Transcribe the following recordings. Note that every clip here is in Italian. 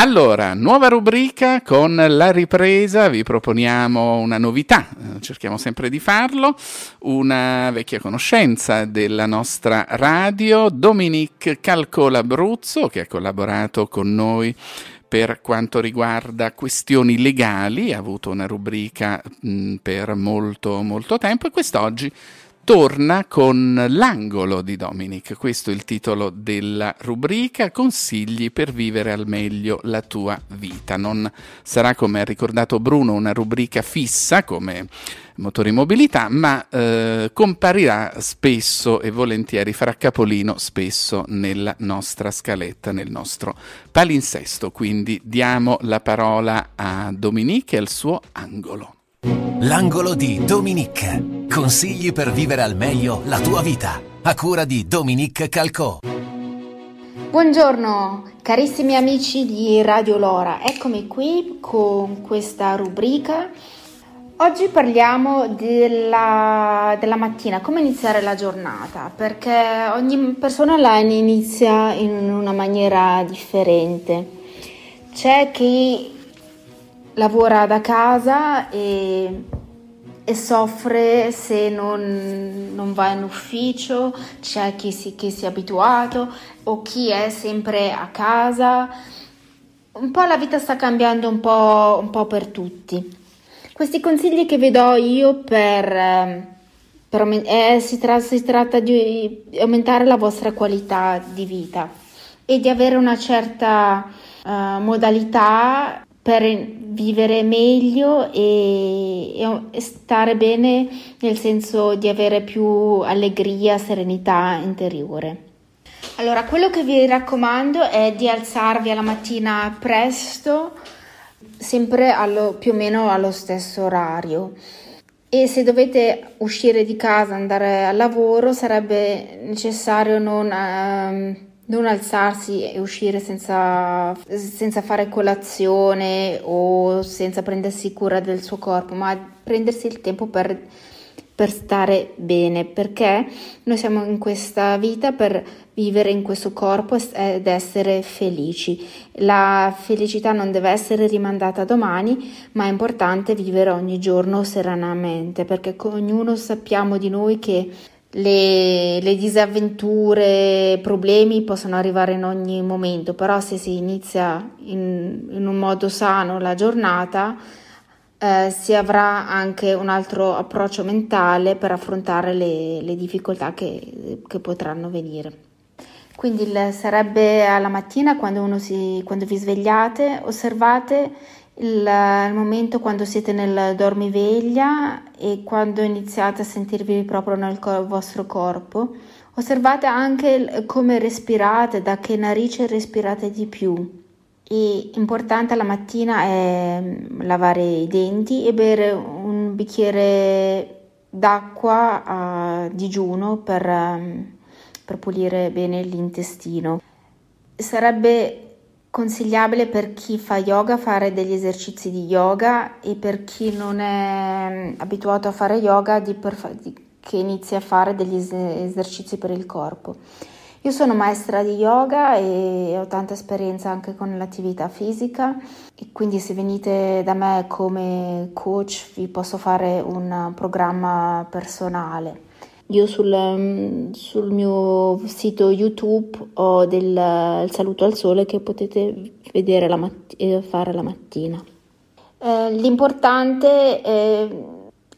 Allora, nuova rubrica con la ripresa, vi proponiamo una novità, eh, cerchiamo sempre di farlo, una vecchia conoscenza della nostra radio, Dominique Calcola Abruzzo, che ha collaborato con noi per quanto riguarda questioni legali, ha avuto una rubrica mh, per molto molto tempo e quest'oggi torna con l'angolo di Dominic, questo è il titolo della rubrica, consigli per vivere al meglio la tua vita. Non sarà, come ha ricordato Bruno, una rubrica fissa come motori mobilità, ma eh, comparirà spesso e volentieri, farà capolino spesso nella nostra scaletta, nel nostro palinsesto. Quindi diamo la parola a Dominique e al suo angolo. L'angolo di Dominique. Consigli per vivere al meglio la tua vita. A cura di Dominique Calcò. Buongiorno carissimi amici di Radio Lora, eccomi qui con questa rubrica. Oggi parliamo della, della mattina, come iniziare la giornata, perché ogni persona la inizia in una maniera differente. C'è chi lavora da casa e, e soffre se non, non, va in ufficio, c'è chi si, chi si è abituato o chi è sempre a casa. Un po' la vita sta cambiando un po', un po per tutti. Questi consigli che vi do io per, per eh, si, tra, si tratta di aumentare la vostra qualità di vita e di avere una certa uh, modalità per vivere meglio e, e, stare bene nel senso di avere più allegria, serenità interiore. Allora, quello che vi raccomando è di alzarvi alla mattina presto, sempre allo, più o meno allo stesso orario. E se dovete uscire di casa, andare al lavoro, sarebbe necessario non... Um, non alzarsi e uscire senza, senza, fare colazione o senza prendersi cura del suo corpo, ma prendersi il tempo per, per stare bene, perché noi siamo in questa vita per vivere in questo corpo ed essere felici. La felicità non deve essere rimandata a domani, ma è importante vivere ogni giorno serenamente, perché ognuno sappiamo di noi che le, le disavventure, problemi possono arrivare in ogni momento, però se si inizia in, in un modo sano la giornata, eh, si avrà anche un altro approccio mentale per affrontare le, le difficoltà che, che, potranno venire. Quindi sarebbe alla mattina quando, si, quando vi svegliate, osservate il, il, momento quando siete nel dormiveglia e quando iniziate a sentirvi proprio nel co- vostro corpo. Osservate anche come respirate, da che narice respirate di più. E importante la mattina è mm, lavare i denti e bere un bicchiere d'acqua a digiuno per, mm, per pulire bene l'intestino. Sarebbe consigliabile per chi fa yoga fare degli esercizi di yoga e per chi non è mm, abituato a fare yoga di fa- di, che inizi a fare degli es- esercizi per il corpo. Io sono maestra di yoga e ho tanta esperienza anche con l'attività fisica e quindi se venite da me come coach vi posso fare un programma personale. Io sul, mm, sul, mio sito YouTube ho del saluto al sole che potete vedere la matt- eh, fare la mattina. Eh, l'importante è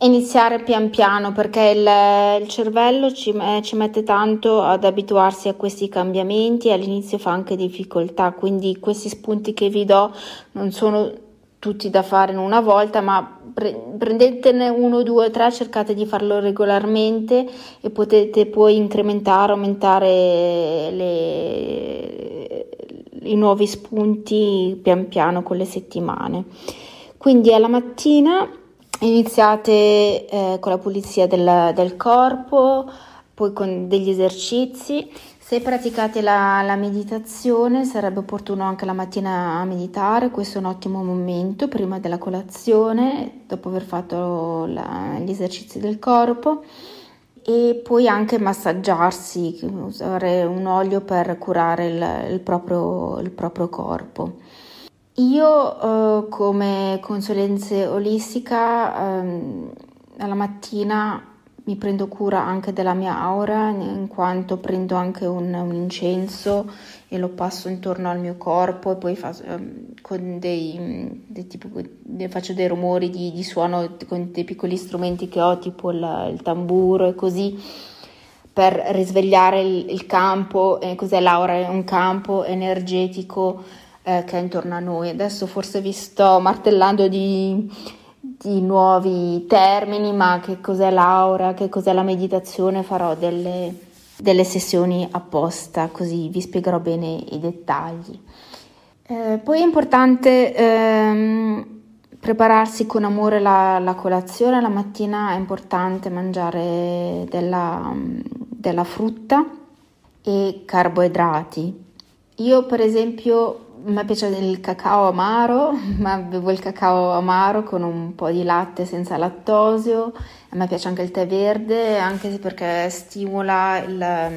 iniziare pian piano perché il, il cervello ci, eh, ci, mette tanto ad abituarsi a questi cambiamenti e all'inizio fa anche difficoltà, quindi questi spunti che vi do non sono tutti da fare in una volta, ma pre- prendetene uno, due, tre, cercate di farlo regolarmente e potete poi incrementare, aumentare le, i nuovi spunti pian piano con le settimane. Quindi alla mattina iniziate eh, con la pulizia del, del corpo, poi con degli esercizi. Se praticate la, la, meditazione sarebbe opportuno anche la mattina a meditare, questo è un ottimo momento prima della colazione, dopo aver fatto la, gli esercizi del corpo. E poi anche massaggiarsi, usare un olio per curare il, il, proprio, il proprio corpo. Io eh, come consulenza olistica ehm, alla mattina mi prendo cura anche della mia aura in quanto prendo anche un, un incenso e lo passo intorno al mio corpo e poi fa, um, con dei, dei tipo, faccio dei rumori di, di, suono con dei piccoli strumenti che ho tipo il, il tamburo e così per risvegliare il, il campo, eh, cos'è l'aura? È un campo energetico eh, che è intorno a noi. Adesso forse vi sto martellando di, di nuovi termini, ma che cos'è l'aura, che cos'è la meditazione, farò delle, delle sessioni apposta, così vi spiegherò bene i dettagli. Eh, poi è importante ehm, prepararsi con amore la, la, colazione, la mattina è importante mangiare della, della frutta e carboidrati. Io per esempio a me piace il cacao amaro, ma bevo il cacao amaro con un po' di latte senza lattosio. A me piace anche il tè verde, anche perché stimola il,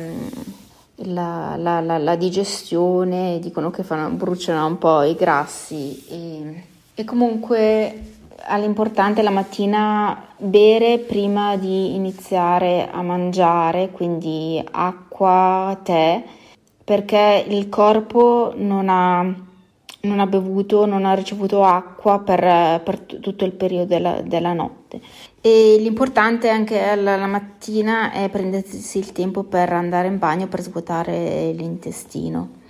il, la, la, la, la, digestione, dicono che fanno, bruciano un po' i grassi. E, e comunque all'importante la mattina bere prima di iniziare a mangiare, quindi acqua, tè perché il corpo non ha, non ha bevuto, non ha ricevuto acqua per, per tutto il periodo della, della, notte. E l'importante anche alla, la mattina è prendersi il tempo per andare in bagno per svuotare l'intestino.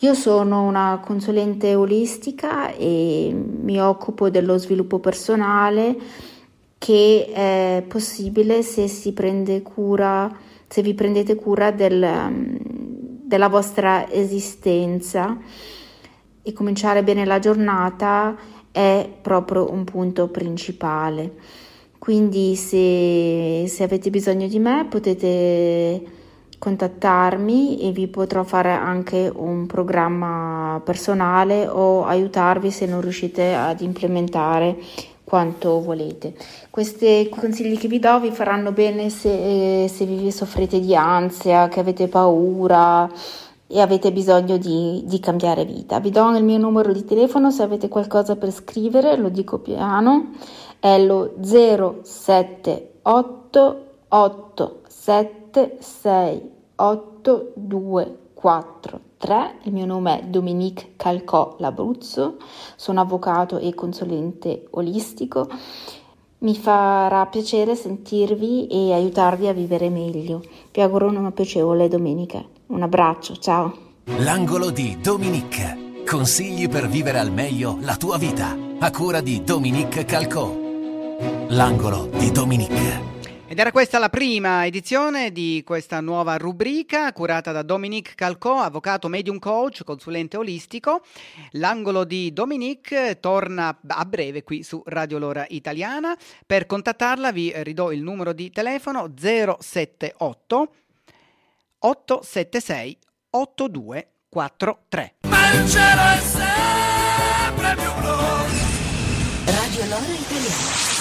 Io sono una consulente olistica e mi occupo dello sviluppo personale che è possibile se si prende cura, se vi prendete cura del, della vostra esistenza e cominciare bene la giornata è proprio un punto principale. Quindi se, se avete bisogno di me potete contattarmi e vi potrò fare anche un programma personale o aiutarvi se non riuscite ad implementare quanto volete. Questi consigli che vi do vi faranno bene se, se vi soffrite di ansia, che avete paura e avete bisogno di, di, cambiare vita. Vi do il mio numero di telefono se avete qualcosa per scrivere, lo dico piano, è lo 078 876 824 3. Il mio nome è Dominique Calcò L'Abruzzo, sono avvocato e consulente olistico. Mi farà piacere sentirvi e aiutarvi a vivere meglio. Vi auguro una piacevole domenica. Un abbraccio, ciao. L'angolo di Dominique. Consigli per vivere al meglio la tua vita. A cura di Dominique Calcò. L'angolo di Dominique. Ed era questa la prima edizione di questa nuova rubrica curata da Dominique Calcò, avvocato medium coach, consulente olistico. L'angolo di Dominique torna a breve qui su Radio Lora Italiana. Per contattarla vi ridò il numero di telefono 078 876 8243. Radio Lora Italiana